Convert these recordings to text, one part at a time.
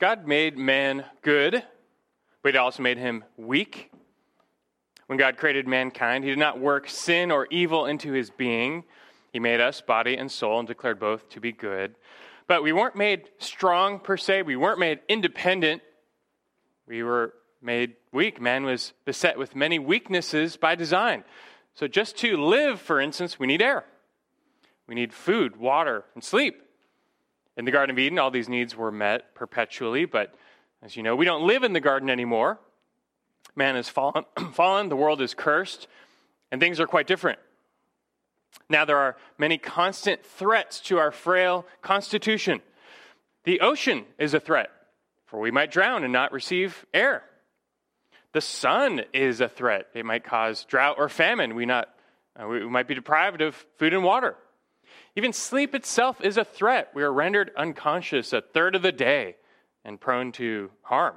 God made man good, but he also made him weak. When God created mankind, he did not work sin or evil into his being. He made us, body and soul, and declared both to be good. But we weren't made strong per se. We weren't made independent. We were made weak. Man was beset with many weaknesses by design. So, just to live, for instance, we need air. We need food, water, and sleep. In the Garden of Eden, all these needs were met perpetually, but as you know, we don't live in the garden anymore. Man has fallen, fallen the world is cursed, and things are quite different. Now, there are many constant threats to our frail constitution. The ocean is a threat, for we might drown and not receive air. The sun is a threat. It might cause drought or famine. We, not, uh, we might be deprived of food and water. Even sleep itself is a threat. We are rendered unconscious a third of the day and prone to harm.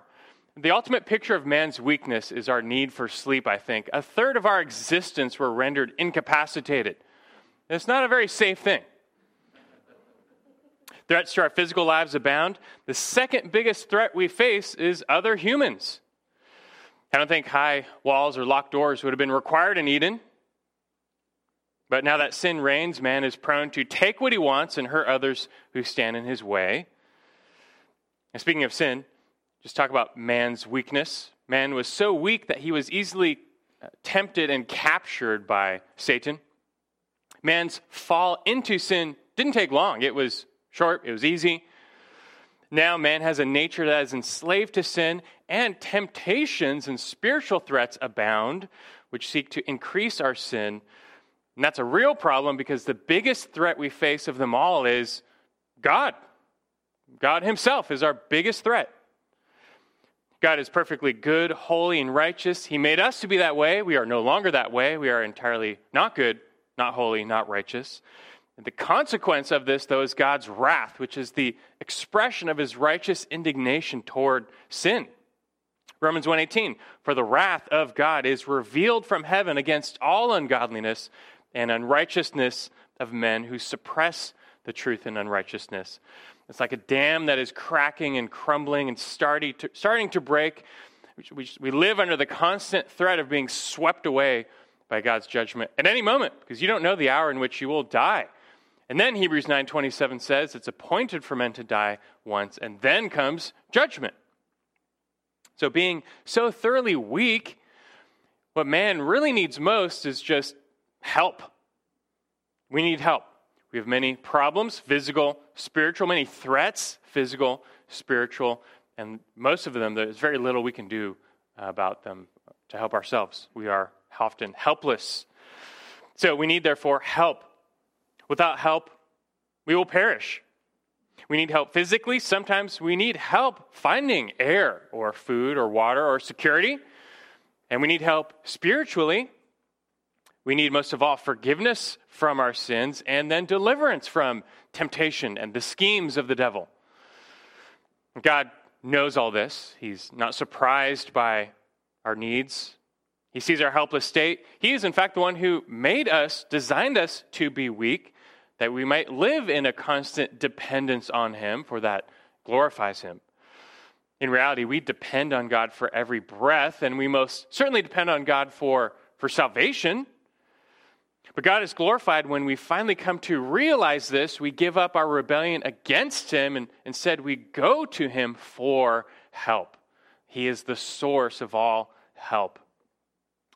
The ultimate picture of man's weakness is our need for sleep, I think. A third of our existence we're rendered incapacitated. It's not a very safe thing. Threats to our physical lives abound. The second biggest threat we face is other humans. I don't think high walls or locked doors would have been required in Eden. But now that sin reigns, man is prone to take what he wants and hurt others who stand in his way. And speaking of sin, just talk about man's weakness. Man was so weak that he was easily uh, tempted and captured by Satan. Man's fall into sin didn't take long, it was short, it was easy. Now, man has a nature that is enslaved to sin, and temptations and spiritual threats abound, which seek to increase our sin. And that's a real problem because the biggest threat we face of them all is God. God Himself is our biggest threat. God is perfectly good, holy, and righteous. He made us to be that way. We are no longer that way. We are entirely not good, not holy, not righteous. And the consequence of this, though, is God's wrath, which is the expression of his righteous indignation toward sin. Romans 1:18 For the wrath of God is revealed from heaven against all ungodliness and unrighteousness of men who suppress the truth in unrighteousness. It's like a dam that is cracking and crumbling and starting to, starting to break. We, we live under the constant threat of being swept away by God's judgment at any moment because you don't know the hour in which you will die. And then Hebrews 9:27 says it's appointed for men to die once and then comes judgment. So being so thoroughly weak, what man really needs most is just help. We need help. We have many problems, physical, spiritual, many threats, physical, spiritual, and most of them there's very little we can do about them to help ourselves. We are often helpless. So we need therefore help Without help, we will perish. We need help physically. Sometimes we need help finding air or food or water or security. And we need help spiritually. We need most of all forgiveness from our sins and then deliverance from temptation and the schemes of the devil. God knows all this. He's not surprised by our needs. He sees our helpless state. He is, in fact, the one who made us, designed us to be weak, that we might live in a constant dependence on Him, for that glorifies Him. In reality, we depend on God for every breath, and we most certainly depend on God for, for salvation. But God is glorified when we finally come to realize this. We give up our rebellion against Him, and instead we go to Him for help. He is the source of all help.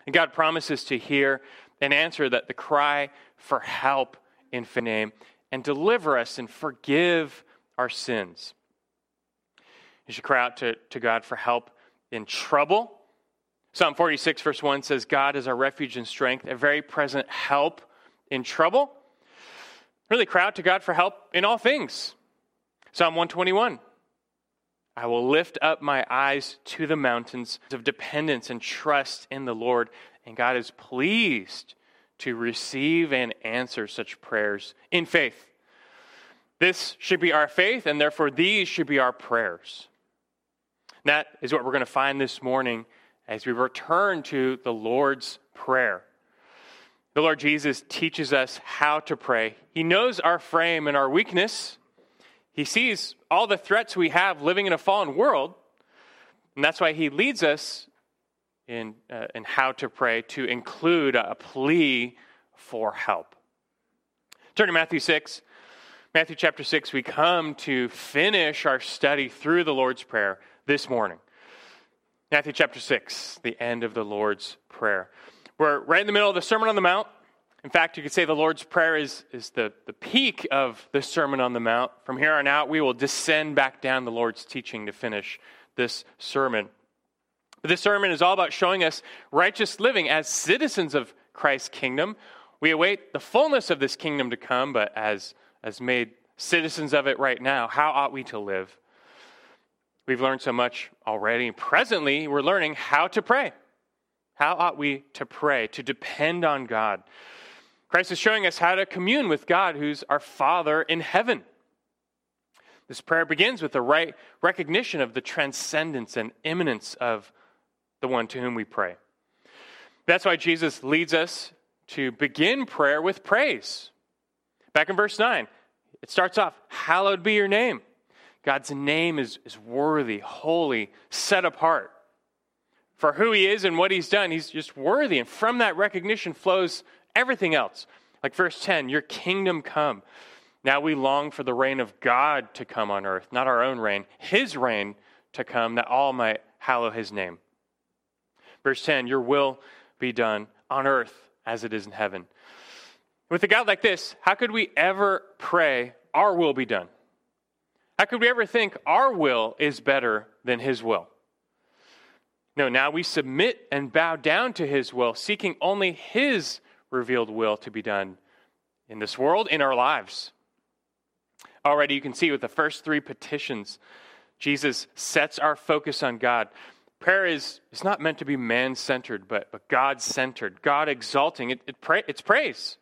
And God promises to hear and answer that the cry for help infinite name and deliver us and forgive our sins. You should cry out to, to God for help in trouble. Psalm 46, verse 1 says, God is our refuge and strength, a very present help in trouble. Really cry out to God for help in all things. Psalm 121, I will lift up my eyes to the mountains of dependence and trust in the Lord. And God is pleased to receive and answer such prayers in faith. This should be our faith, and therefore these should be our prayers. that is what we're going to find this morning as we return to the Lord's Prayer. The Lord Jesus teaches us how to pray. He knows our frame and our weakness. He sees all the threats we have living in a fallen world, and that's why he leads us in, uh, in how to pray to include a plea for help. Turn to Matthew 6. Matthew chapter 6, we come to finish our study through the Lord's Prayer this morning. Matthew chapter 6, the end of the Lord's Prayer. We're right in the middle of the Sermon on the Mount. In fact, you could say the Lord's Prayer is, is the, the peak of the Sermon on the Mount. From here on out, we will descend back down the Lord's teaching to finish this sermon. But this sermon is all about showing us righteous living as citizens of Christ's kingdom. We await the fullness of this kingdom to come, but as, as made citizens of it right now, how ought we to live? We've learned so much already. Presently, we're learning how to pray. How ought we to pray, to depend on God? Christ is showing us how to commune with God, who's our Father in heaven. This prayer begins with the right recognition of the transcendence and immanence of the one to whom we pray. That's why Jesus leads us to begin prayer with praise. Back in verse 9, it starts off, Hallowed be your name. God's name is, is worthy, holy, set apart. For who he is and what he's done, he's just worthy. And from that recognition flows everything else. Like verse 10, your kingdom come. Now we long for the reign of God to come on earth, not our own reign, his reign to come, that all might hallow his name. Verse 10, your will be done on earth as it is in heaven. With a God like this, how could we ever pray, our will be done? How could we ever think our will is better than his will? No, now we submit and bow down to his will, seeking only his revealed will to be done in this world, in our lives. Already, you can see with the first three petitions, Jesus sets our focus on God. Prayer is, is not meant to be man centered, but, but God centered, God exalting. It, it it's praise.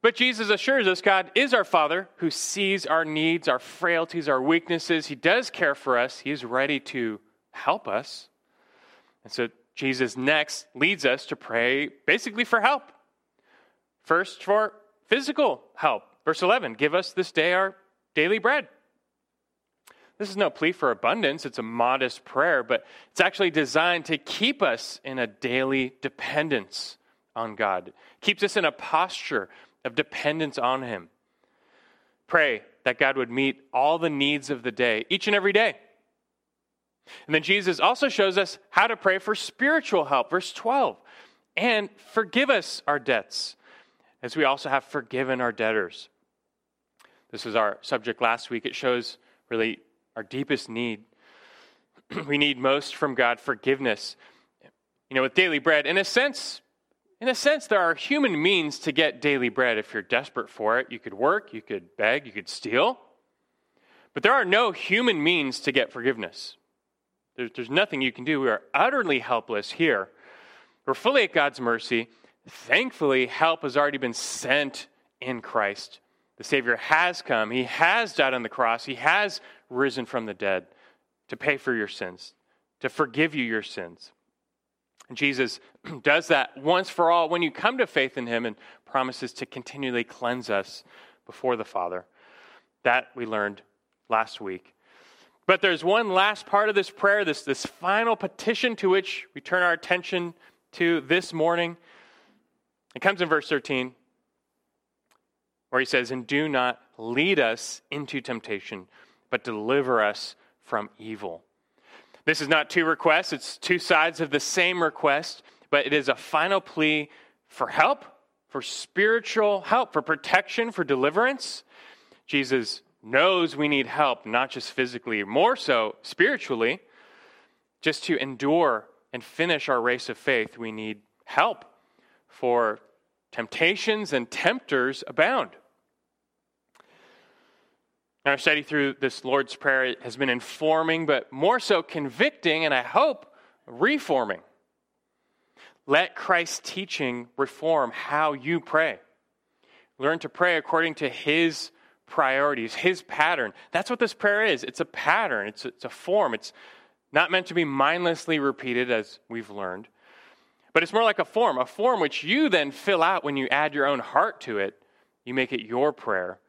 But Jesus assures us God is our Father who sees our needs, our frailties, our weaknesses. He does care for us, He is ready to help us. And so Jesus next leads us to pray basically for help. First, for physical help. Verse 11 Give us this day our daily bread. This is no plea for abundance, it's a modest prayer, but it's actually designed to keep us in a daily dependence on God. It keeps us in a posture of dependence on Him. Pray that God would meet all the needs of the day, each and every day. And then Jesus also shows us how to pray for spiritual help, verse 12. And forgive us our debts, as we also have forgiven our debtors. This was our subject last week. It shows really our deepest need. we need most from God forgiveness. You know, with daily bread, in a sense, in a sense, there are human means to get daily bread if you're desperate for it. You could work, you could beg, you could steal. But there are no human means to get forgiveness. There's, there's nothing you can do. We are utterly helpless here. We're fully at God's mercy. Thankfully, help has already been sent in Christ. The Savior has come. He has died on the cross. He has risen from the dead to pay for your sins, to forgive you your sins. And Jesus does that once for all when you come to faith in Him and promises to continually cleanse us before the Father. That we learned last week. But there's one last part of this prayer, this, this final petition to which we turn our attention to this morning. It comes in verse 13, where he says, And do not lead us into temptation, but deliver us from evil. This is not two requests, it's two sides of the same request, but it is a final plea for help, for spiritual help, for protection, for deliverance. Jesus knows we need help, not just physically, more so spiritually. Just to endure and finish our race of faith, we need help, for temptations and tempters abound. And our study through this Lord's Prayer has been informing, but more so convicting, and I hope reforming. Let Christ's teaching reform how you pray. Learn to pray according to His priorities, his pattern. That's what this prayer is. It's a pattern, it's a, it's a form. It's not meant to be mindlessly repeated, as we've learned, but it's more like a form, a form which you then fill out when you add your own heart to it. You make it your prayer.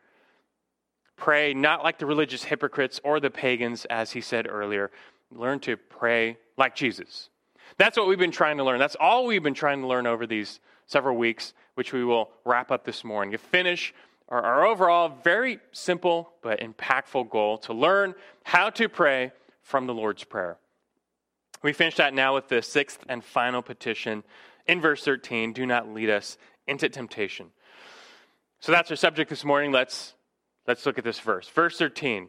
Pray not like the religious hypocrites or the pagans, as he said earlier. Learn to pray like Jesus. That's what we've been trying to learn. That's all we've been trying to learn over these several weeks, which we will wrap up this morning. To finish our, our overall very simple but impactful goal to learn how to pray from the Lord's Prayer. We finish that now with the sixth and final petition in verse 13 do not lead us into temptation. So that's our subject this morning. Let's, let's look at this verse. Verse 13,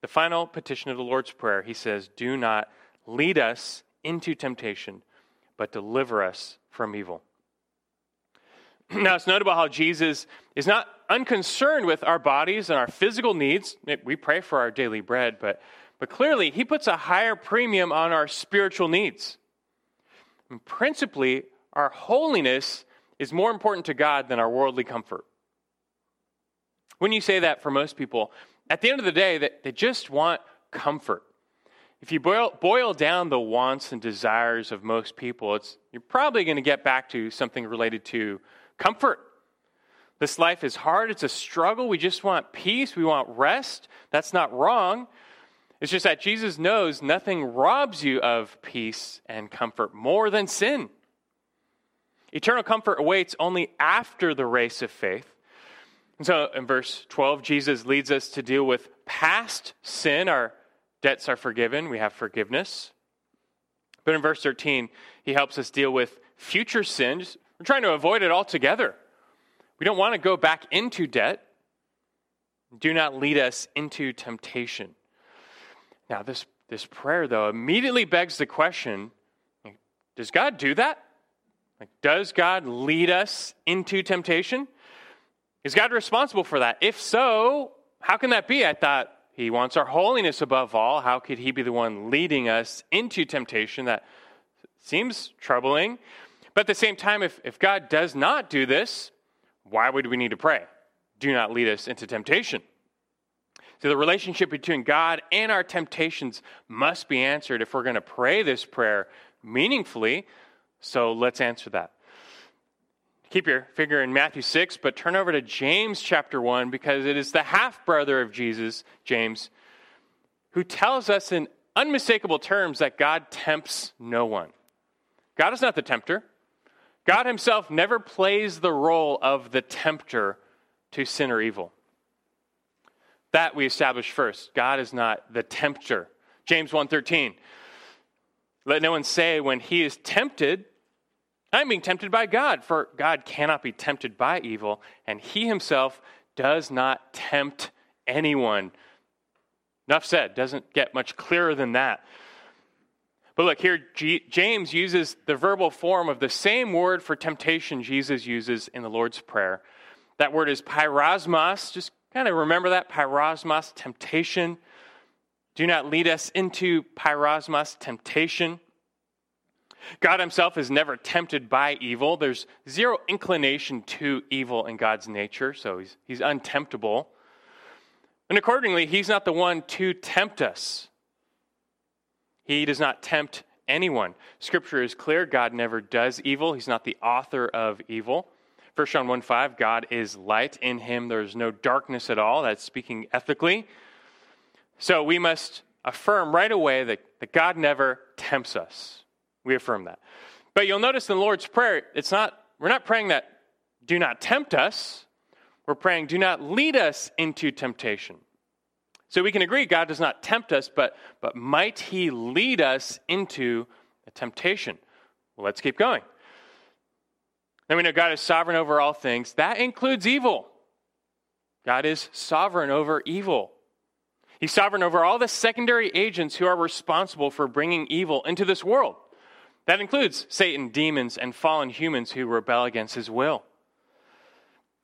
the final petition of the Lord's Prayer, he says, Do not lead us into temptation, but deliver us from evil. Now, it's notable how Jesus is not unconcerned with our bodies and our physical needs. We pray for our daily bread, but, but clearly, he puts a higher premium on our spiritual needs. And principally, our holiness is more important to God than our worldly comfort. When you say that for most people, at the end of the day, they just want comfort. If you boil, boil down the wants and desires of most people, it's, you're probably going to get back to something related to comfort. This life is hard, it's a struggle. We just want peace, we want rest. That's not wrong. It's just that Jesus knows nothing robs you of peace and comfort more than sin. Eternal comfort awaits only after the race of faith. And so in verse 12, Jesus leads us to deal with past sin. Our debts are forgiven, we have forgiveness. But in verse 13, he helps us deal with future sins. We're trying to avoid it altogether. We don't want to go back into debt. Do not lead us into temptation. Now, this, this prayer, though, immediately begs the question does God do that? Like, does God lead us into temptation? Is God responsible for that? If so, how can that be? I thought he wants our holiness above all. How could he be the one leading us into temptation? That seems troubling. But at the same time, if, if God does not do this, why would we need to pray? Do not lead us into temptation. So the relationship between God and our temptations must be answered if we're going to pray this prayer meaningfully. So let's answer that. Keep your finger in Matthew 6, but turn over to James chapter 1 because it is the half brother of Jesus, James, who tells us in unmistakable terms that God tempts no one. God is not the tempter. God himself never plays the role of the tempter to sin or evil. That we establish first. God is not the tempter. James 1:13. Let no one say when he is tempted, I'm being tempted by God, for God cannot be tempted by evil, and he himself does not tempt anyone. Enough said, doesn't get much clearer than that. But look, here G- James uses the verbal form of the same word for temptation Jesus uses in the Lord's Prayer. That word is peirasmos. Just kind of remember that peirasmos, temptation. Do not lead us into peirasmos, temptation. God himself is never tempted by evil. There's zero inclination to evil in God's nature, so he's, he's untemptable. And accordingly, he's not the one to tempt us. He does not tempt anyone. Scripture is clear God never does evil, he's not the author of evil. 1 John 1 5, God is light. In him there's no darkness at all. That's speaking ethically. So we must affirm right away that, that God never tempts us. We affirm that. But you'll notice in the Lord's Prayer, it's not, we're not praying that do not tempt us. We're praying do not lead us into temptation. So we can agree God does not tempt us, but, but might he lead us into a temptation? Well, let's keep going. Then we know God is sovereign over all things. That includes evil. God is sovereign over evil. He's sovereign over all the secondary agents who are responsible for bringing evil into this world. That includes Satan, demons, and fallen humans who rebel against his will.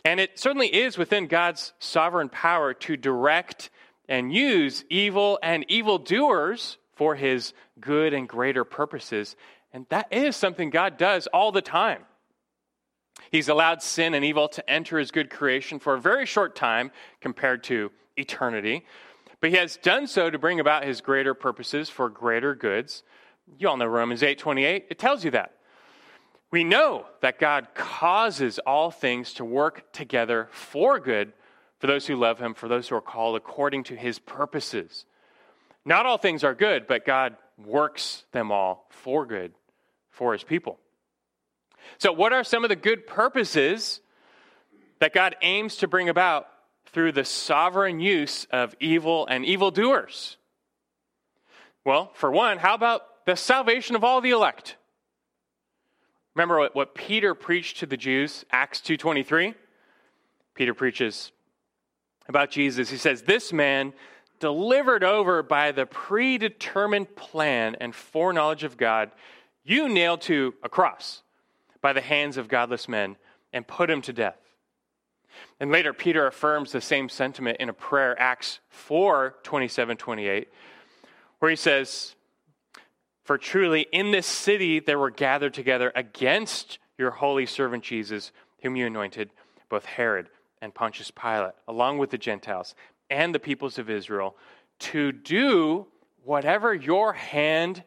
And it certainly is within God's sovereign power to direct and use evil and evildoers for his good and greater purposes. And that is something God does all the time. He's allowed sin and evil to enter his good creation for a very short time compared to eternity. But he has done so to bring about his greater purposes for greater goods. You all know Romans 8 28. It tells you that. We know that God causes all things to work together for good for for those who love him, for those who are called according to his purposes. Not all things are good, but God works them all for good for his people. So, what are some of the good purposes that God aims to bring about through the sovereign use of evil and evildoers? Well, for one, how about the salvation of all the elect? Remember what, what Peter preached to the Jews, Acts 2.23? Peter preaches about Jesus. He says, This man, delivered over by the predetermined plan and foreknowledge of God, you nailed to a cross by the hands of godless men and put him to death. And later, Peter affirms the same sentiment in a prayer, Acts 4 27 28, where he says, For truly in this city there were gathered together against your holy servant Jesus, whom you anointed, both Herod and Pontius Pilate, along with the Gentiles and the peoples of Israel, to do whatever your hand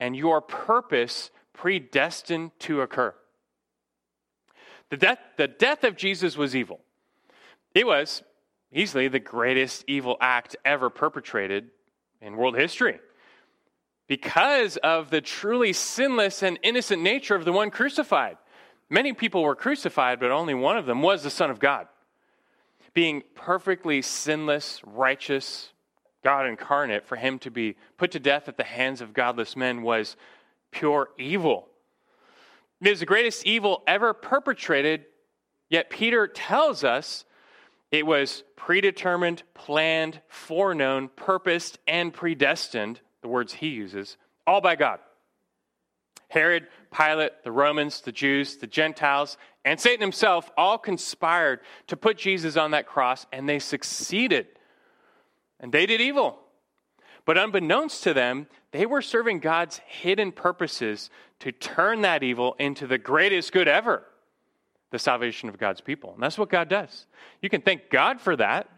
and your purpose predestined to occur. The death, the death of Jesus was evil. It was easily the greatest evil act ever perpetrated in world history because of the truly sinless and innocent nature of the one crucified. Many people were crucified, but only one of them was the Son of God being perfectly sinless, righteous, God incarnate, for him to be put to death at the hands of godless men was pure evil. It is the greatest evil ever perpetrated, yet Peter tells us it was predetermined, planned, foreknown, purposed, and predestined, the words he uses, all by God. Herod, Pilate, the Romans, the Jews, the Gentiles, and Satan himself all conspired to put Jesus on that cross, and they succeeded. And they did evil. But unbeknownst to them, they were serving God's hidden purposes to turn that evil into the greatest good ever the salvation of God's people. And that's what God does. You can thank God for that.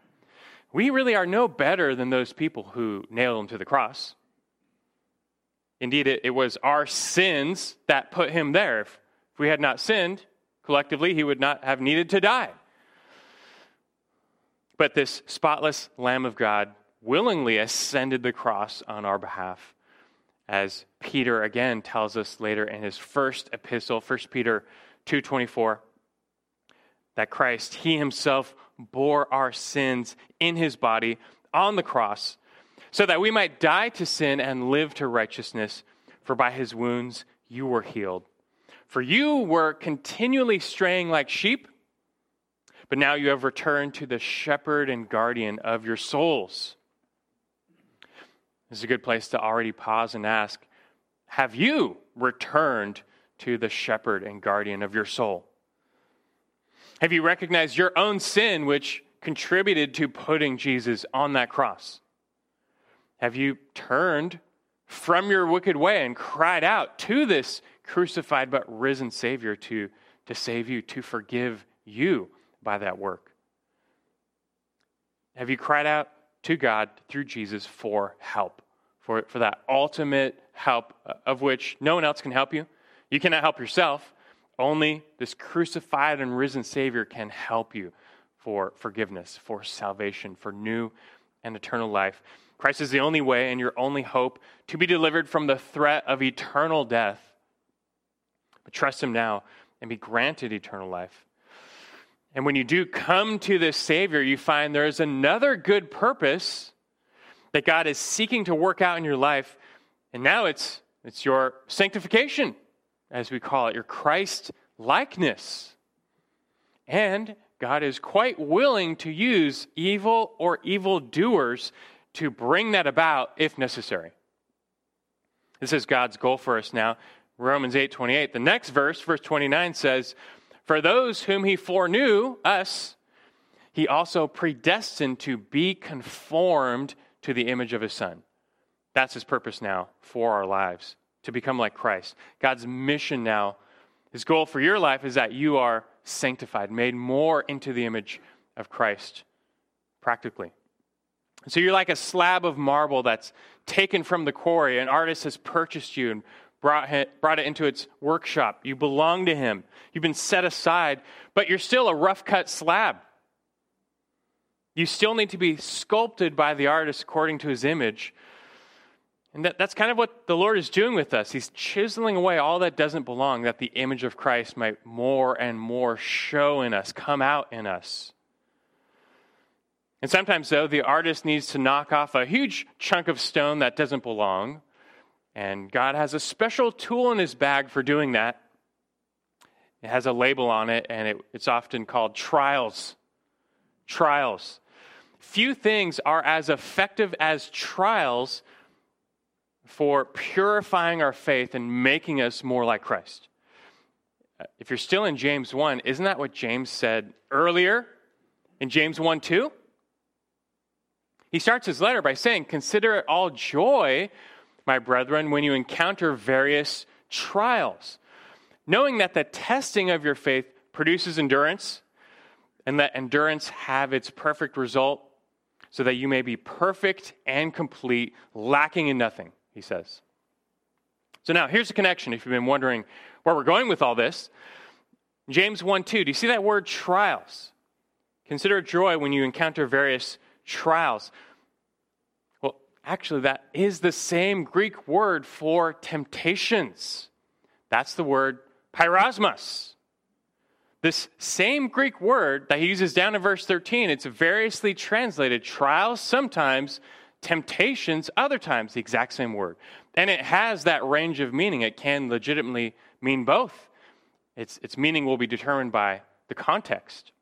We really are no better than those people who nailed him to the cross. Indeed, it, it was our sins that put him there. If, if we had not sinned, collectively, he would not have needed to die. But this spotless Lamb of God willingly ascended the cross on our behalf, as Peter again tells us later in his first epistle, 1 Peter 2:24, that Christ, he himself bore our sins in his body on the cross, so that we might die to sin and live to righteousness, for by his wounds you were healed. For you were continually straying like sheep, but now you have returned to the shepherd and guardian of your souls. This is a good place to already pause and ask Have you returned to the shepherd and guardian of your soul? Have you recognized your own sin, which contributed to putting Jesus on that cross? Have you turned from your wicked way and cried out to this crucified but risen Savior to, to save you, to forgive you by that work? Have you cried out to God through Jesus for help, for, for that ultimate help uh, of which no one else can help you? You cannot help yourself. Only this crucified and risen Savior can help you for forgiveness, for salvation, for new and eternal life. Christ is the only way and your only hope to be delivered from the threat of eternal death but trust Him now and be granted eternal life. And when you do come to this Savior, you find there is another good purpose that God is seeking to work out in your life. And now it's, it's your sanctification, as we call it, your Christ likeness. And God is quite willing to use evil or evil doers to bring that about if necessary. This is God's goal for us now. Romans 8 28. The next verse, verse 29, says, For those whom he foreknew, us, he also predestined to be conformed to the image of his son. That's his purpose now for our lives, to become like Christ. God's mission now, his goal for your life is that you are sanctified, made more into the image of Christ, practically. So you're like a slab of marble that's taken from the quarry. An artist has purchased you and brought, brought it into its workshop. You belong to him. You've been set aside, but you're still a rough cut slab. You still need to be sculpted by the artist according to his image. And that, that's kind of what the Lord is doing with us. He's chiseling away all that doesn't belong, that the image of Christ might more and more show in us, come out in us. And sometimes, though, the artist needs to knock off a huge chunk of stone that doesn't belong. And God has a special tool in his bag for doing that. It has a label on it, and it, it's often called trials. Trials. Few things are as effective as trials for purifying our faith and making us more like Christ. If you're still in James 1, isn't that what James said earlier in James 1 2? He starts his letter by saying, Consider it all joy, my brethren, when you encounter various trials, knowing that the testing of your faith produces endurance, and that endurance have its perfect result, so that you may be perfect and complete, lacking in nothing, he says. So now here's the connection if you've been wondering where we're going with all this. James 1 2, do you see that word trials? Consider joy when you encounter various trials. Well, actually, that is the same Greek word for temptations. That's the word peirasmos. This same Greek word that he uses down in verse 13, it's variously translated trials sometimes, temptations other times, the exact same word. And it has that range of meaning. It can legitimately mean both. Its, its meaning will be determined by the context.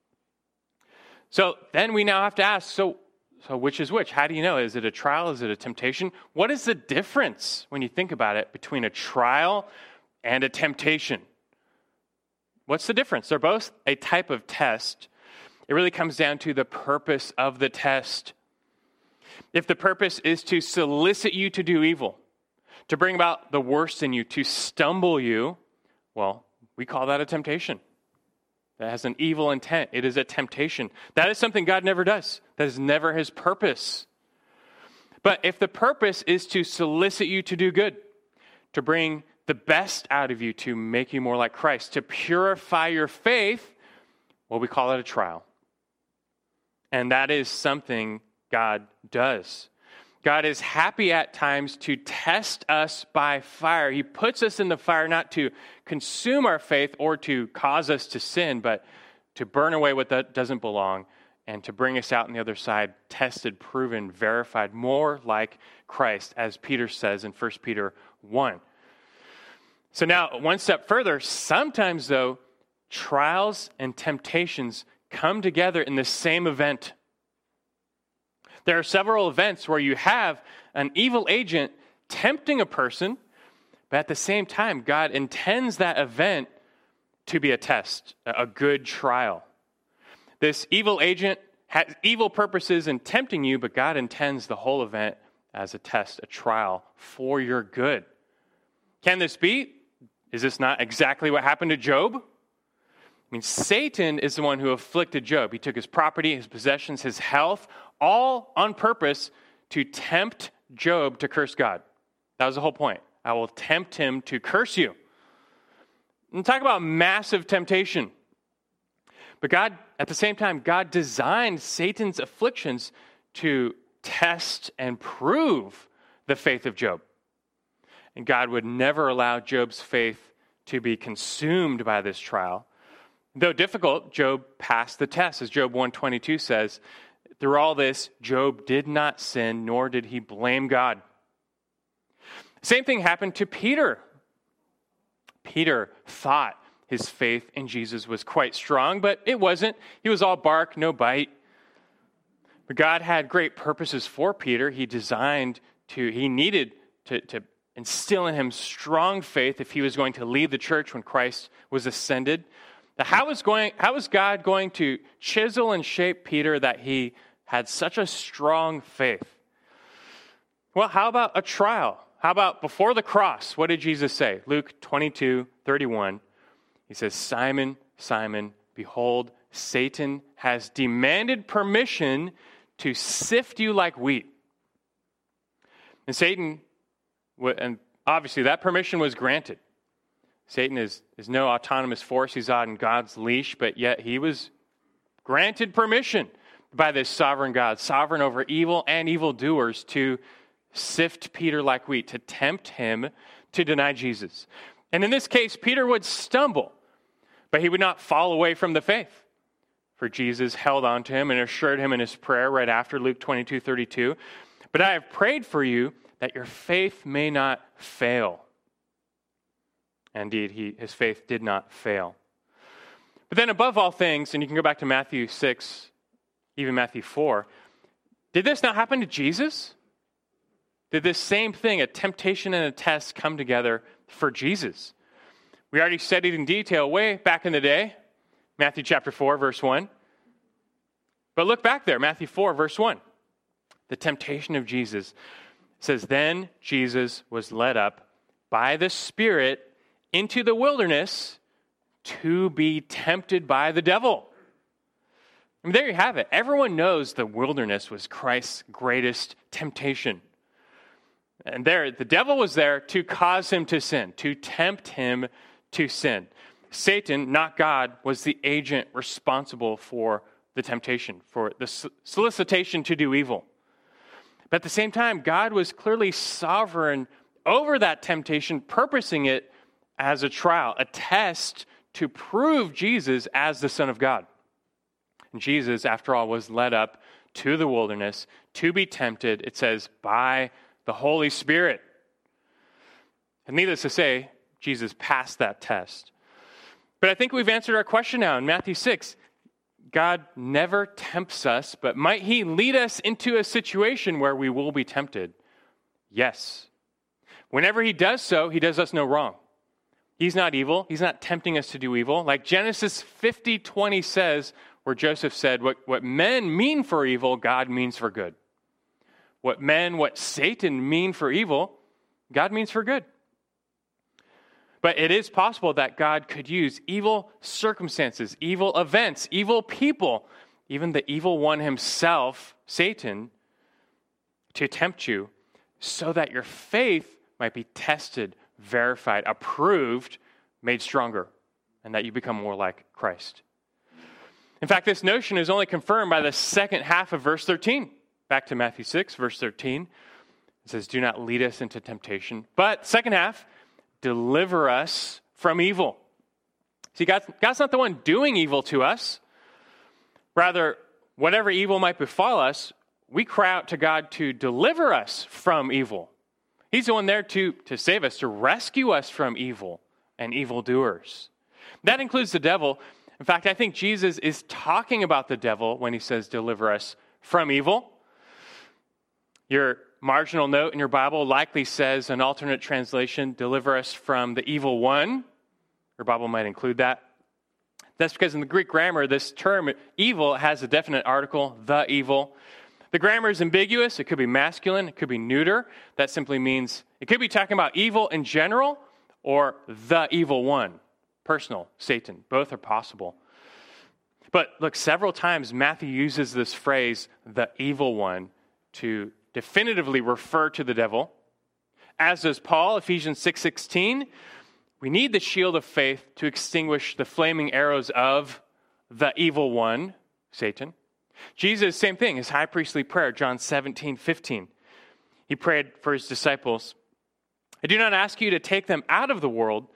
So then we now have to ask so, so, which is which? How do you know? Is it a trial? Is it a temptation? What is the difference, when you think about it, between a trial and a temptation? What's the difference? They're both a type of test. It really comes down to the purpose of the test. If the purpose is to solicit you to do evil, to bring about the worst in you, to stumble you, well, we call that a temptation that has an evil intent. It is a temptation. That is something God never does, that is never his purpose. But if the purpose is to solicit you to do good, to bring the best out of you, to make you more like Christ, to purify your faith, well, we call it a trial. And that is something God does. God is happy at times to test us by fire. He puts us in the fire not to consume our faith or to cause us to sin, but to burn away what that doesn't belong and to bring us out on the other side tested, proven, verified, more like Christ, as Peter says in 1 Peter 1. So now, one step further, sometimes though, trials and temptations come together in the same event. There are several events where you have an evil agent tempting a person, but at the same time, God intends that event to be a test, a good trial. This evil agent has evil purposes in tempting you, but God intends the whole event as a test, a trial for your good. Can this be? Is this not exactly what happened to Job? I mean, Satan is the one who afflicted Job. He took his property, his possessions, his health, all on purpose to tempt Job to curse God. That was the whole point. I will tempt him to curse you. And talk about massive temptation. But God, at the same time, God designed Satan's afflictions to test and prove the faith of Job. And God would never allow Job's faith to be consumed by this trial. Though difficult, Job passed the test. As Job 122 says, through all this, Job did not sin, nor did he blame God. Same thing happened to Peter. Peter thought his faith in Jesus was quite strong, but it wasn't. He was all bark, no bite. But God had great purposes for Peter. He designed to, he needed to, to instill in him strong faith if he was going to lead the church when Christ was ascended. How was, going, how was God going to chisel and shape Peter that he had such a strong faith. Well, how about a trial? How about before the cross? What did Jesus say? Luke 22 31. He says, Simon, Simon, behold, Satan has demanded permission to sift you like wheat. And Satan, and obviously that permission was granted. Satan is, is no autonomous force, he's on God's leash, but yet he was granted permission by this sovereign God, sovereign over evil and evildoers, to sift Peter like wheat, to tempt him to deny Jesus. And in this case, Peter would stumble, but he would not fall away from the faith. For Jesus held on to him and assured him in his prayer right after Luke 22 32. But I have prayed for you that your faith may not fail. Indeed, he, his faith did not fail. But then, above all things, and you can go back to Matthew 6, even Matthew 4, did this not happen to Jesus? Did this same thing, a temptation and a test, come together for Jesus? We already studied in detail way back in the day, Matthew chapter 4, verse 1. But look back there, Matthew 4, verse 1. The temptation of Jesus says, Then Jesus was led up by the Spirit into the wilderness to be tempted by the devil. And there you have it. Everyone knows the wilderness was Christ's greatest temptation. And there, the devil was there to cause him to sin, to tempt him to sin. Satan, not God, was the agent responsible for the temptation, for the solicitation to do evil. But at the same time, God was clearly sovereign over that temptation, purposing it as a trial, a test to prove Jesus as the Son of God. Jesus, after all, was led up to the wilderness to be tempted, it says, by the Holy Spirit. And needless to say, Jesus passed that test. But I think we've answered our question now in Matthew 6. God never tempts us, but might He lead us into a situation where we will be tempted? Yes. Whenever He does so, He does us no wrong. He's not evil. He's not tempting us to do evil. Like Genesis 50 20 says, where Joseph said, What, what men mean for evil, God means for good. What men, what Satan mean for evil, God means for good. But it is possible that God could use evil circumstances, evil events, evil people, even the evil one himself, Satan, to tempt you so that your faith might be tested, verified, approved, made stronger, and that you become more like Christ. In fact, this notion is only confirmed by the second half of verse 13. Back to Matthew 6, verse 13. It says, Do not lead us into temptation. But, second half, deliver us from evil. See, God's, God's not the one doing evil to us. Rather, whatever evil might befall us, we cry out to God to deliver us from evil. He's the one there to, to save us, to rescue us from evil and evildoers. That includes the devil. In fact, I think Jesus is talking about the devil when he says, deliver us from evil. Your marginal note in your Bible likely says an alternate translation, deliver us from the evil one. Your Bible might include that. That's because in the Greek grammar, this term evil has a definite article, the evil. The grammar is ambiguous. It could be masculine, it could be neuter. That simply means it could be talking about evil in general or the evil one, personal, Satan. Both are possible. But look, several times Matthew uses this phrase, the evil one, to definitively refer to the devil. As does Paul, Ephesians 6:16. 6, we need the shield of faith to extinguish the flaming arrows of the evil one, Satan. Jesus, same thing, his high priestly prayer, John 17, 15. He prayed for his disciples. I do not ask you to take them out of the world,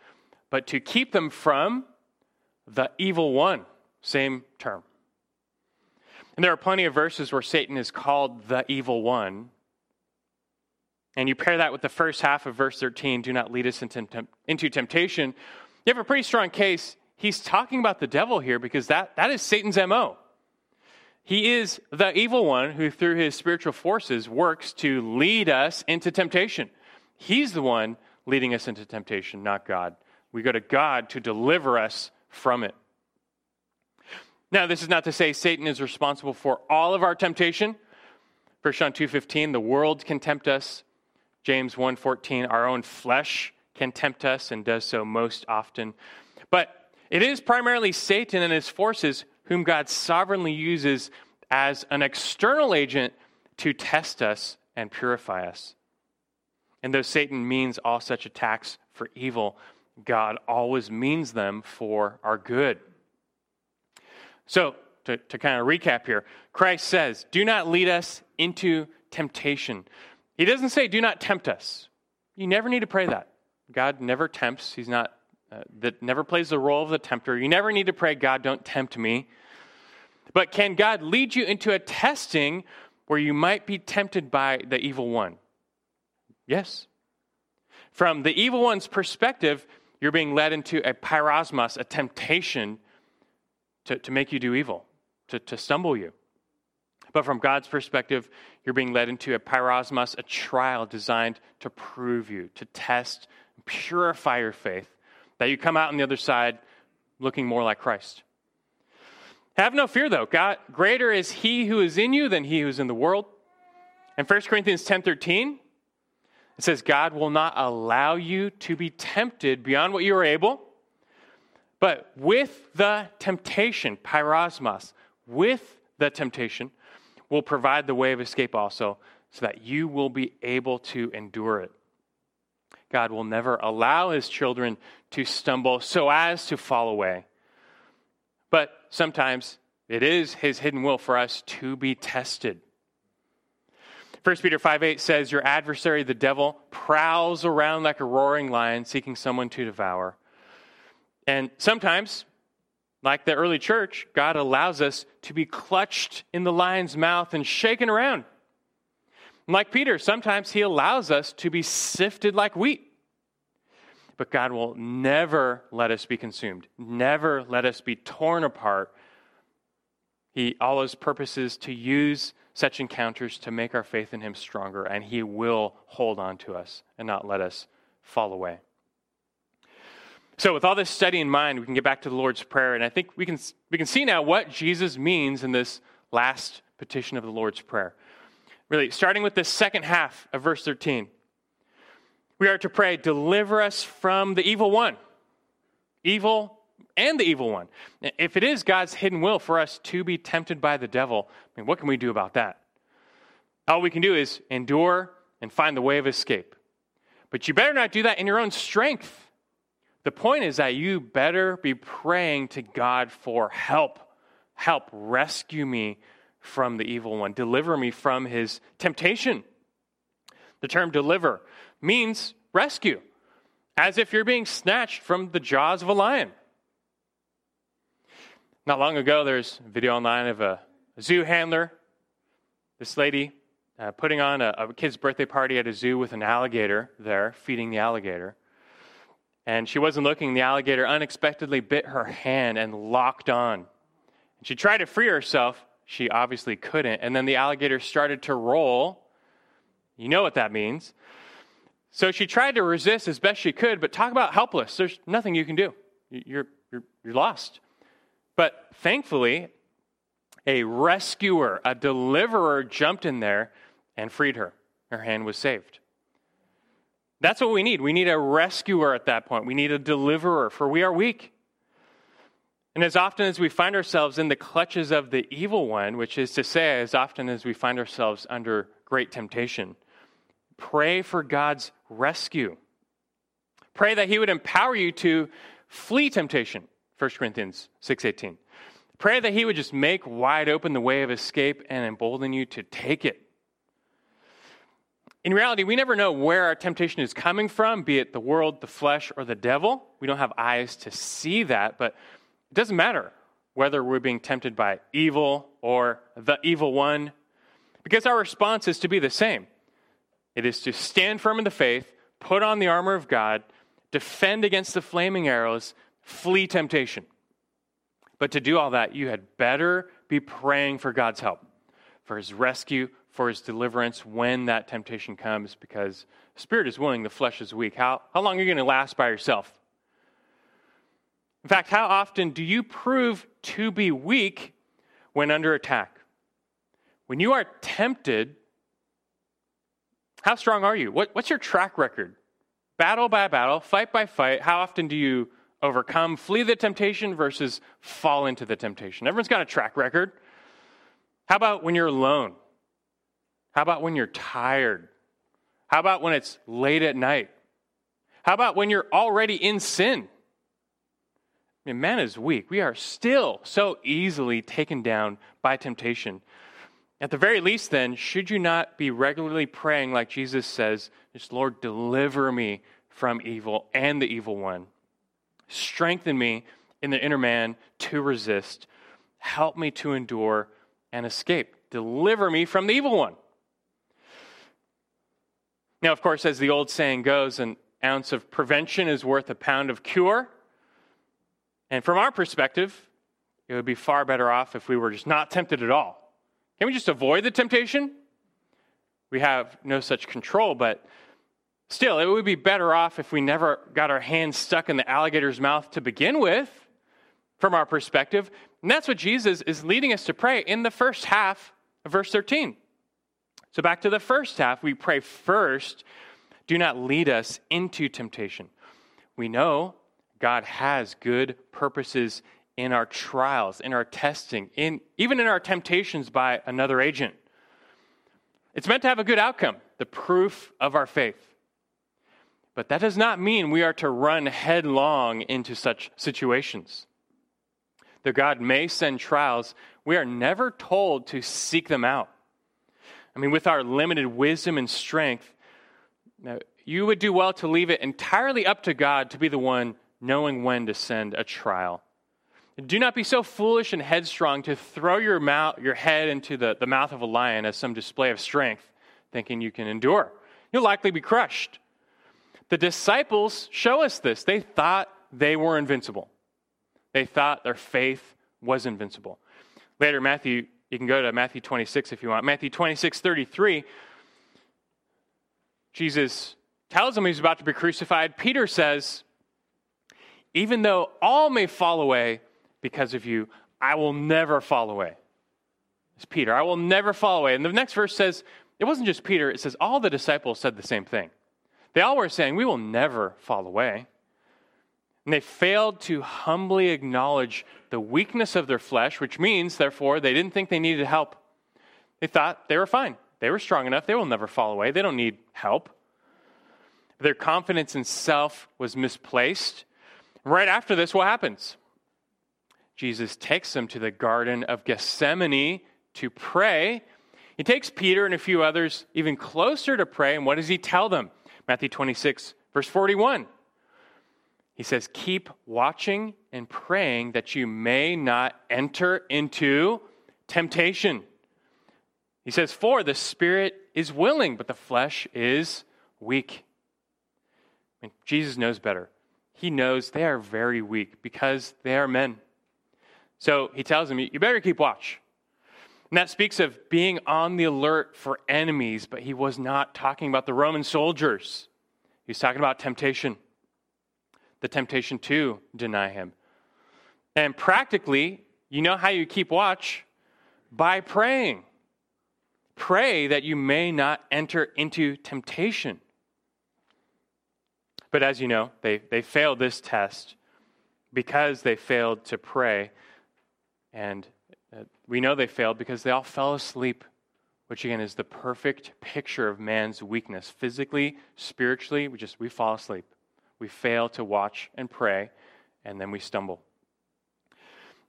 but to keep them from the evil one. Same term. And there are plenty of verses where Satan is called the evil one. And you pair that with the first half of verse 13 do not lead us into, temptation. You have a pretty strong case. He's talking about the devil here because that, that is Satan's MO. He is the evil one who, through his spiritual forces, works to lead us into temptation. He's the one leading us into temptation, not God. We go to God to deliver us from it. Now, this is not to say Satan is responsible for all of our temptation. 1 John 2:15, the world can tempt us. James 1:14, our own flesh can tempt us and does so most often. But it is primarily Satan and his forces whom God sovereignly uses as an external agent to test us and purify us. And though Satan means all such attacks for evil, God always means them for our good. So, to, to kind of recap here, Christ says, Do not lead us into temptation. He doesn't say, Do not tempt us. You never need to pray that. God never tempts. He's not, uh, that never plays the role of the tempter. You never need to pray, God, don't tempt me. But can God lead you into a testing where you might be tempted by the evil one? Yes. From the evil one's perspective, you're being led into a peirasmos, a temptation to, to make you do evil, to, to stumble you. But from God's perspective, you're being led into a peirasmos, a trial designed to prove you, to test, purify your faith, that you come out on the other side looking more like Christ. Have no fear, though. God, greater is He who is in you than He who is in the world. In 1 Corinthians 10 13, it says, God will not allow you to be tempted beyond what you are able, but with the temptation, peirasmos, with the temptation, will provide the way of escape also, so that you will be able to endure it. God will never allow his children to stumble so as to fall away. But sometimes it is his hidden will for us to be tested. 1 Peter 5 8 says, Your adversary, the devil, prowls around like a roaring lion seeking someone to devour. And sometimes, like the early church, God allows us to be clutched in the lion's mouth and shaken around. like Peter, sometimes he allows us to be sifted like wheat. But God will never let us be consumed, never let us be torn apart. He always purposes to use such encounters to make our faith in Him stronger, and He will hold on to us and not let us fall away. So, with all this study in mind, we can get back to the Lord's Prayer, and I think we can, we can see now what Jesus means in this last petition of the Lord's Prayer. Really, starting with the second half of verse 13, we are to pray, Deliver us from the evil one. Evil and the evil one. If it is God's hidden will for us to be tempted by the devil, I mean, what can we do about that? All we can do is endure and find the way of escape. But you better not do that in your own strength. The point is that you better be praying to God for help. Help rescue me from the evil one, deliver me from his temptation. The term deliver means rescue, as if you're being snatched from the jaws of a lion. Not long ago, there's a video online of a, zoo handler, this lady uh, putting on a, a kid's birthday party at a zoo with an alligator there, feeding the alligator. And she wasn't looking. The alligator unexpectedly bit her hand and locked on. She tried to free herself. She obviously couldn't. And then the alligator started to roll. You know what that means. So she tried to resist as best she could, but talk about helpless. There's nothing you can do. You're, you're, you're lost. But thankfully, a rescuer, a deliverer jumped in there and freed her. Her hand was saved. That's what we need. We need a rescuer at that point. We need a deliverer, for we are weak. And as often as we find ourselves in the clutches of the evil one, which is to say, as often as we find ourselves under great temptation, pray for God's rescue. Pray that he would empower you to flee temptation. 1 Corinthians 6:18. Pray that he would just make wide open the way of escape and embolden you to take it. In reality, we never know where our temptation is coming from, be it the world, the flesh, or the devil. We don't have eyes to see that, but it doesn't matter whether we're being tempted by evil or the evil one, because our response is to be the same. It is to stand firm in the faith, put on the armor of God, defend against the flaming arrows, flee temptation. But to do all that, you had better be praying for God's help, for his rescue, for his deliverance when that temptation comes, because spirit is willing, the flesh is weak. How, how long are you going to last by yourself? In fact, how often do you prove to be weak when under attack? When you are tempted, how strong are you? What, what's your track record? Battle by battle, fight by fight, how often do you overcome, flee the temptation versus fall into the temptation. Everyone's got a track record. How about when you're alone? How about when you're tired? How about when it's late at night? How about when you're already in sin? I mean, man is weak. We are still so easily taken down by temptation. At the very least, then, should you not be regularly praying like Jesus says, just Lord, deliver me from evil and the evil one. Strengthen me in the inner man to resist. Help me to endure and escape. Deliver me from the evil one. Now, of course, as the old saying goes, an ounce of prevention is worth a pound of cure. And from our perspective, it would be far better off if we were just not tempted at all. Can we just avoid the temptation? We have no such control, but still, it would be better off if we never got our hands stuck in the alligator's mouth to begin with, from our perspective. And that's what Jesus is leading us to pray in the first half of verse 13. So, back to the first half, we pray first, do not lead us into temptation. We know God has good purposes in our trials, in our testing, in, even in our temptations by another agent. It's meant to have a good outcome, the proof of our faith. But that does not mean we are to run headlong into such situations. Though God may send trials, we are never told to seek them out. I mean, with our limited wisdom and strength, uh, you would do well to leave it entirely up to God to be the one knowing when to send a trial. Do not be so foolish and headstrong to throw your, mouth, your head into the, the mouth of a lion as some display of strength, thinking you can endure. You'll likely be crushed. The disciples show us this. They thought they were invincible, they thought their faith was invincible. Later, Matthew, you can go to Matthew 26 if you want. Matthew 26, 33, Jesus tells him he's about to be crucified. Peter says, Even though all may fall away, because of you. I will never fall away. It's Peter. I will never fall away. And the next verse says, it wasn't just Peter, it says all the disciples said the same thing. They all were saying, We will never fall away. And they failed to humbly acknowledge the weakness of their flesh, which means, therefore, they didn't think they needed help. They thought they were fine. They were strong enough. They will never fall away. They don't need help. Their confidence in self was misplaced. Right after this, what happens? Jesus takes them to the Garden of Gethsemane to pray. He takes Peter and a few others even closer to pray. And what does he tell them? Matthew 26, verse 41. He says, Keep watching and praying that you may not enter into temptation. He says, For the spirit is willing, but the flesh is weak. Jesus knows better. He knows they are very weak because they are men. So he tells them, You better keep watch. And that speaks of being on the alert for enemies, but he was not talking about the Roman soldiers. He was talking about temptation, the temptation to deny him. And practically, you know how you keep watch? By praying. Pray that you may not enter into temptation. But as you know, they, they failed this test because they failed to pray. And we know they failed because they all fell asleep, which again is the perfect picture of man's weakness. Physically, spiritually, we just we fall asleep. We fail to watch and pray, and then we stumble.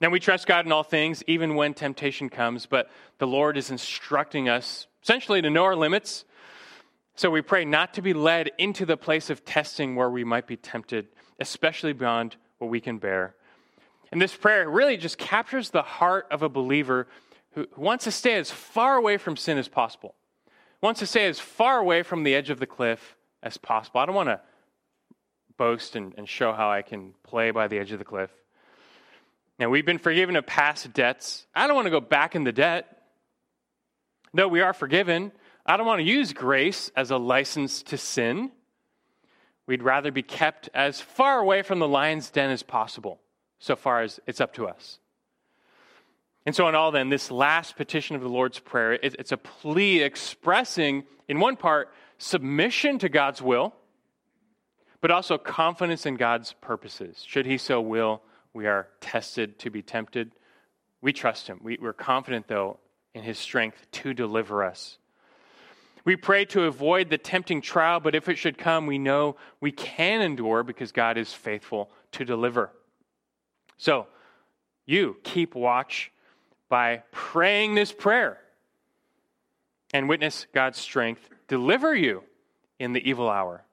Now we trust God in all things, even when temptation comes, but the Lord is instructing us essentially to know our limits. So we pray not to be led into the place of testing where we might be tempted, especially beyond what we can bear. And this prayer really just captures the heart of a believer who wants to stay as far away from sin as possible, wants to stay as far away from the edge of the cliff as possible. I don't want to boast and, and show how I can play by the edge of the cliff. Now, we've been forgiven of past debts. I don't want to go back in the debt. Though we are forgiven, I don't want to use grace as a license to sin. We'd rather be kept as far away from the lion's den as possible so far as it's up to us. And so, in all, then, this last petition of the Lord's Prayer, it's a plea expressing, in one part, submission to God's will, but also confidence in God's purposes. Should He so will, we are tested to be tempted. We trust Him. We, we're confident, though, in His strength to deliver us. We pray to avoid the tempting trial, but if it should come, we know we can endure because God is faithful to deliver. So, you keep watch by praying this prayer and witness God's strength deliver you in the evil hour.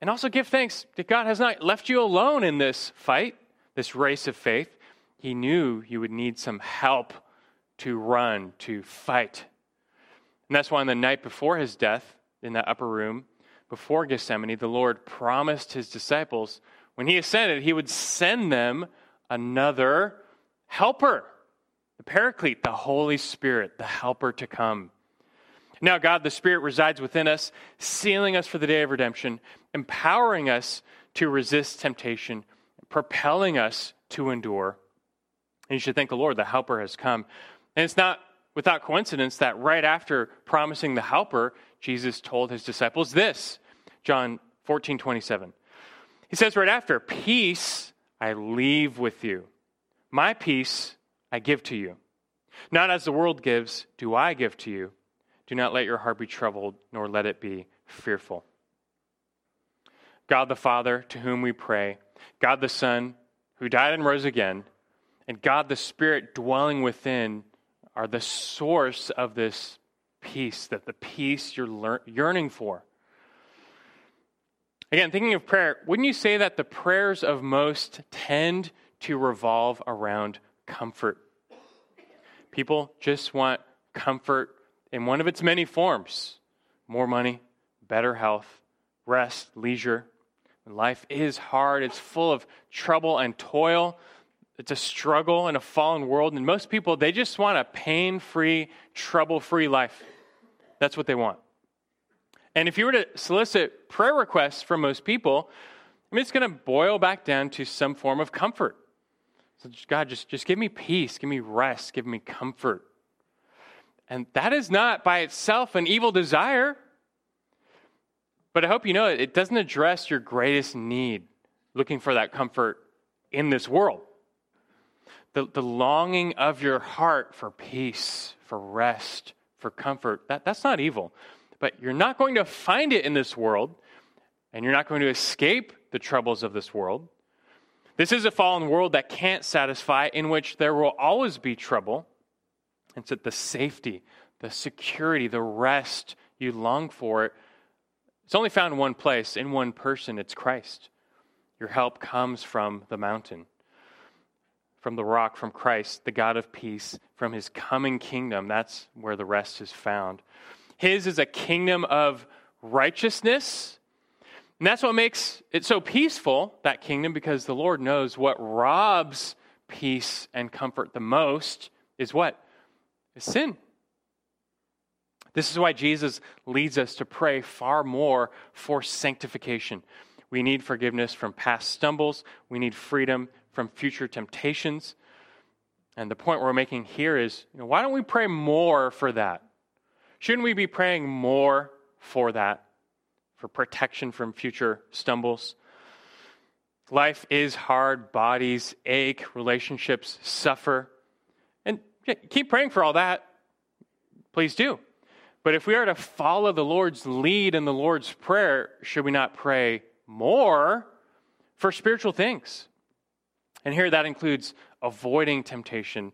And also give thanks that God has not left you alone in this fight, this race of faith. He knew you would need some help to run, to fight. And that's why on the night before his death, in that upper room, before Gethsemane, the Lord promised his disciples when he ascended, he would send them another helper, the Paraclete, the Holy Spirit, the helper to come. Now, God, the Spirit, resides within us, sealing us for the day of redemption, empowering us to resist temptation, propelling us to endure. And you should thank the Lord, the Helper has come. And it's not without coincidence that right after promising the Helper, Jesus told his disciples this John 14, 27. He says right after, Peace I leave with you, my peace I give to you. Not as the world gives, do I give to you. Do not let your heart be troubled, nor let it be fearful. God the Father, to whom we pray, God the Son, who died and rose again, and God the Spirit dwelling within are the source of this peace, that the peace you're yearning for. Again, thinking of prayer, wouldn't you say that the prayers of most tend to revolve around comfort? People just want comfort in one of its many forms more money, better health, rest, leisure. Life is hard, it's full of trouble and toil. It's a struggle in a fallen world, and most people, they just want a pain free, trouble free life. That's what they want. And if you were to solicit prayer requests from most people, I mean, it's going to boil back down to some form of comfort. So, God, just, just give me peace, give me rest, give me comfort. And that is not by itself an evil desire. But I hope you know it, it doesn't address your greatest need, looking for that comfort in this world. The, the longing of your heart for peace, for rest, for comfort, that, that's not evil. But you're not going to find it in this world, and you're not going to escape the troubles of this world. This is a fallen world that can't satisfy, in which there will always be trouble. It's that the safety, the security, the rest you long for, it's only found in one place, in one person. It's Christ. Your help comes from the mountain, from the rock, from Christ, the God of peace, from his coming kingdom. That's where the rest is found. His is a kingdom of righteousness. And that's what makes it so peaceful, that kingdom, because the Lord knows what robs peace and comfort the most is what? is sin. This is why Jesus leads us to pray far more for sanctification. We need forgiveness from past stumbles, we need freedom from future temptations. And the point we're making here is you know, why don't we pray more for that? Shouldn't we be praying more for that, for protection from future stumbles? Life is hard, bodies ache, relationships suffer. And keep praying for all that. Please do. But if we are to follow the Lord's lead in the Lord's Prayer, should we not pray more for spiritual things? And here that includes avoiding temptation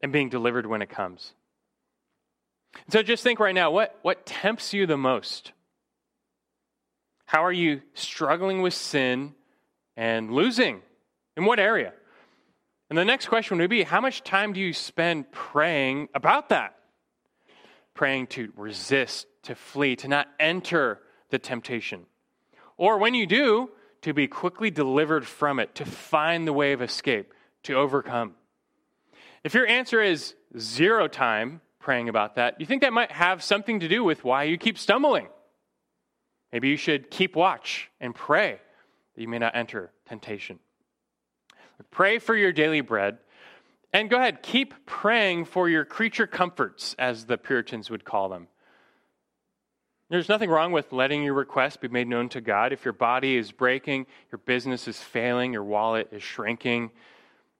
and being delivered when it comes. So just think right now what, what tempts you the most? How are you struggling with sin and losing? In what area? And the next question would be how much time do you spend praying about that? Praying to resist, to flee, to not enter the temptation. Or when you do, to be quickly delivered from it, to find the way of escape, to overcome. If your answer is zero time praying about that, you think that might have something to do with why you keep stumbling. Maybe you should keep watch and pray that you may not enter temptation. Pray for your daily bread. And go ahead, keep praying for your creature comforts, as the Puritans would call them. There's nothing wrong with letting your request be made known to God. If your body is breaking, your business is failing, your wallet is shrinking,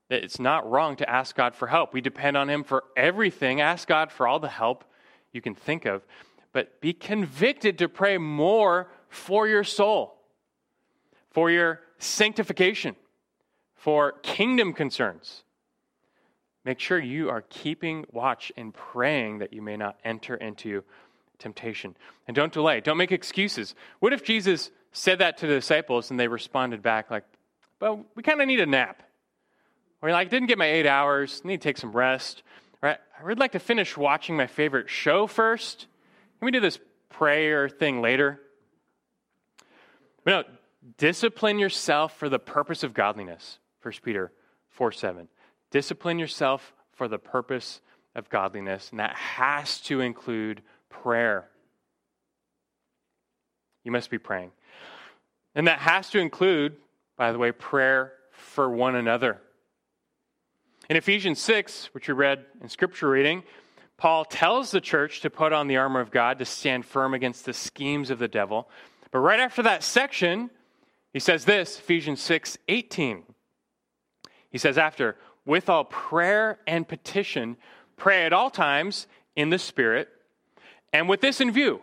it's not wrong to ask God for help. We depend on Him for everything. Ask God for all the help you can think of. But be convicted to pray more for your soul, for your sanctification for kingdom concerns. Make sure you are keeping watch and praying that you may not enter into temptation. And don't delay, don't make excuses. What if Jesus said that to the disciples and they responded back like, well, we kind of need a nap. Or like, didn't get my eight hours, need to take some rest. Right? I would like to finish watching my favorite show first. Can we do this prayer thing later? But no, discipline yourself for the purpose of godliness. 1 Peter 4 7. Discipline yourself for the purpose of godliness, and that has to include prayer. You must be praying. And that has to include, by the way, prayer for one another. In Ephesians 6, which we read in scripture reading, Paul tells the church to put on the armor of God to stand firm against the schemes of the devil. But right after that section, he says this, Ephesians 6 18. He says, after, with all prayer and petition, pray at all times in the Spirit, and with this in view,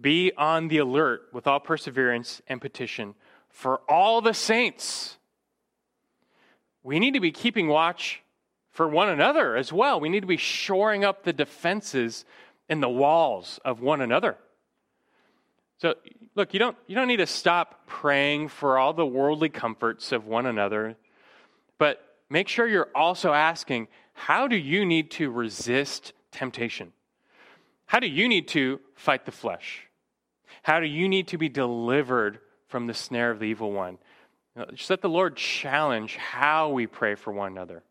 be on the alert with all perseverance and petition for all the saints we need to be keeping watch for one another as well. We need to be shoring up the defenses and the walls of one another. So, look, you don't, you don't need to stop praying for all the worldly comforts of one another, but make sure you're also asking how do you need to resist temptation? How do you need to fight the flesh? How do you need to be delivered from the snare of the evil one? Uh, just let the Lord challenge how we pray for one another.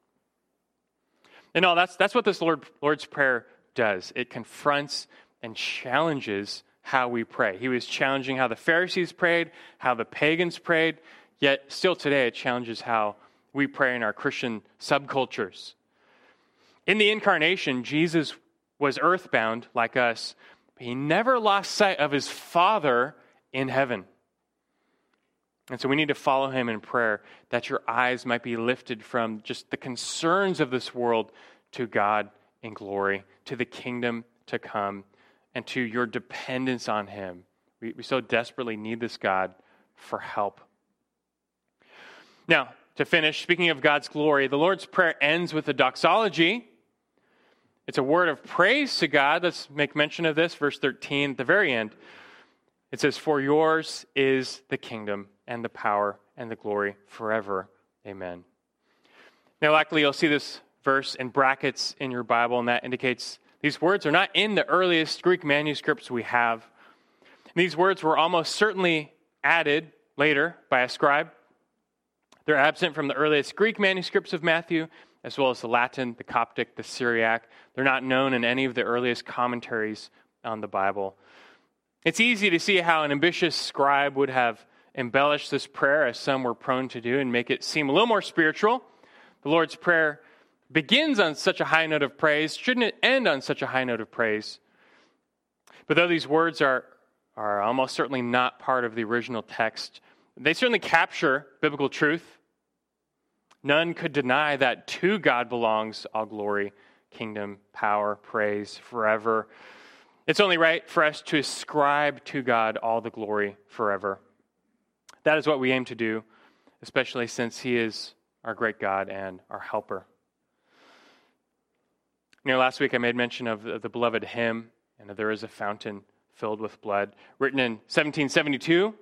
And no, that's, that's what this Lord, Lord's Prayer does. It confronts and challenges how we pray. He was challenging how the Pharisees prayed, how the pagans prayed, yet still today it challenges how we pray in our Christian subcultures. In the incarnation, Jesus was earthbound like us, but he never lost sight of his Father in heaven. And so we need to follow him in prayer that your eyes might be lifted from just the concerns of this world to God in glory, to the kingdom to come, and to your dependence on him. We, we so desperately need this God for help. Now, to finish, speaking of God's glory, the Lord's Prayer ends with a doxology. It's a word of praise to God. Let's make mention of this, verse 13 at the very end. It says, For yours is the kingdom and the power and the glory forever. Amen. Now, likely you'll see this verse in brackets in your Bible, and that indicates these words are not in the earliest Greek manuscripts we have. These words were almost certainly added later by a scribe. They're absent from the earliest Greek manuscripts of Matthew, as well as the Latin, the Coptic, the Syriac. They're not known in any of the earliest commentaries on the Bible. It's easy to see how an ambitious scribe would have embellish this prayer, as some were prone to do, and make it seem a little more spiritual. The Lord's Prayer begins on such a high note of praise. Shouldn't it end on such a high note of praise? But though these words are, are almost certainly not part of the original text, they certainly capture biblical truth. None could deny that to God belongs all glory, kingdom, power, praise forever. It's only right for us to ascribe to God all the glory forever. That is what we aim to do, especially since He is our great God and our helper. You know, last week I made mention of the, beloved hymn, and there is a fountain filled with blood, written in 1772.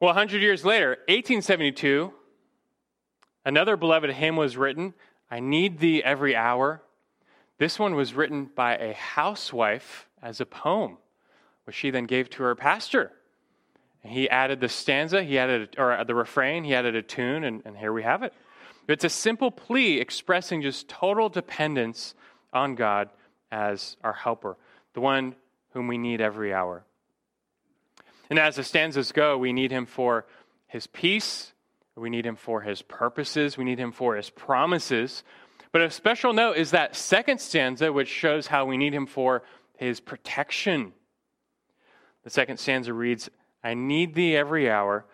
Well, 100 years later, 1872, another beloved hymn was written, I Need Thee Every Hour. This one was written by a housewife as a poem, which she then gave to her pastor. He added the stanza, he added, or uh, the refrain, he added a tune, and, and here we have it. It's a simple plea expressing just total dependence on God as our helper, the one whom we need every hour. And as the stanzas go, we need him for his peace, we need him for his purposes, we need him for his promises. But a special note is that second stanza, which shows how we need him for his protection. The second stanza reads, I need thee every hour.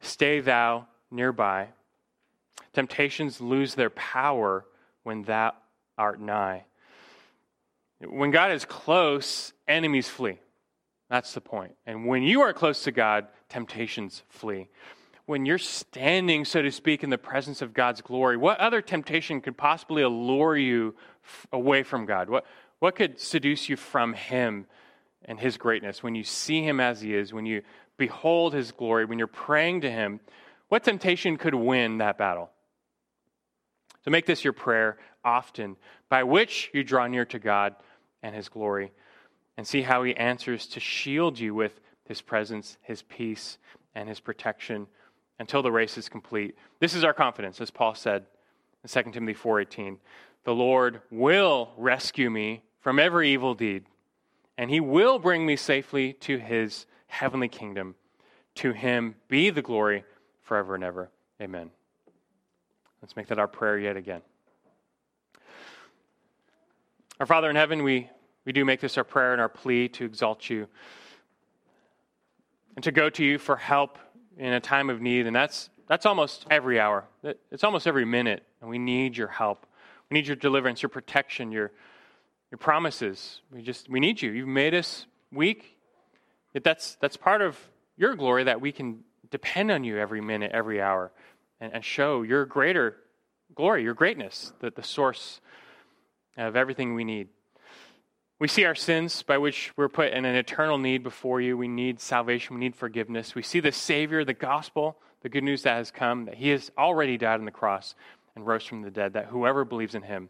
Stay thou nearby. Temptations lose their power when thou art nigh. When God is close, enemies flee. That's the point. And when you are close to God, temptations flee. when you're standing, so to speak, in the presence of God's glory, what other temptation could possibly allure you away from God? What, what could seduce you from Him and His greatness? When you see Him as He is, when you behold His glory, when you're praying to Him, what temptation could win that battle? So make this your prayer often, by which you draw near to God and His glory, and see how He answers to shield you with His presence, His peace, and His protection until the race is complete. This is our confidence, as Paul said in 2 Timothy 4:18. The Lord will rescue me from every evil deed, and he will bring me safely to his heavenly kingdom. To him be the glory forever and ever. Amen. Let's make that our prayer yet again. Our Father in heaven, we, we do make this our prayer and our plea to exalt you and to go to you for help in a time of need, and that's, that's almost every hour. It's almost every minute, and we need your help. We need your deliverance, your protection, your, your promises. We just we need you. You've made us weak. Yet that's that's part of your glory that we can depend on you every minute, every hour, and, and show your greater glory, your greatness, the, the source of everything we need. We see our sins by which we're put in an eternal need before you. We need salvation. We need forgiveness. We see the Savior, the gospel, the good news that has come, that He has already died on the cross and rose from the dead, that whoever believes in Him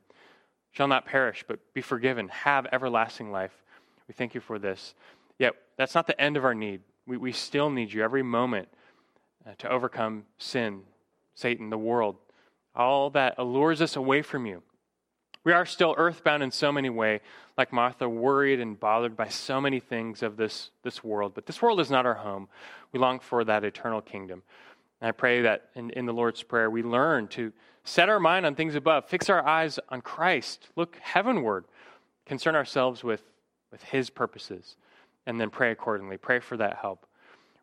shall not perish, but be forgiven, have everlasting life. We thank you for this. Yet, that's not the end of our need. We, we still need you every moment uh, to overcome sin, Satan, the world, all that allures us away from you. We are still earthbound in so many ways, like Martha, worried and bothered by so many things of this, this world. But this world is not our home. We long for that eternal kingdom. And I pray that in, in the Lord's Prayer, we learn to set our mind on things above, fix our eyes on Christ, look heavenward, concern ourselves with, with His purposes, and then pray accordingly. Pray for that help.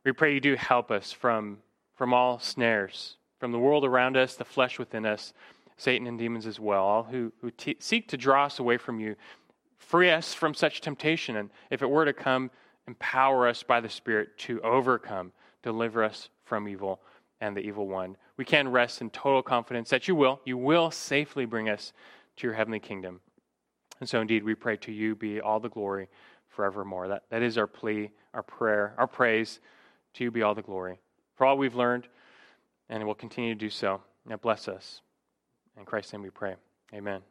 We pray you do help us from, from all snares, from the world around us, the flesh within us Satan and demons as well, all who, who seek to draw us away from you. Free us from such temptation, and if it were to come, empower us by the Spirit to overcome, deliver us from evil and the evil one. We can rest in total confidence that you will. You will safely bring us to your heavenly kingdom. And so, indeed, we pray to you be all the glory forevermore. That, that is our plea, our prayer, our praise. To you be all the glory for all we've learned, and will continue to do so. Now, bless us. In Christ's name we pray. Amen.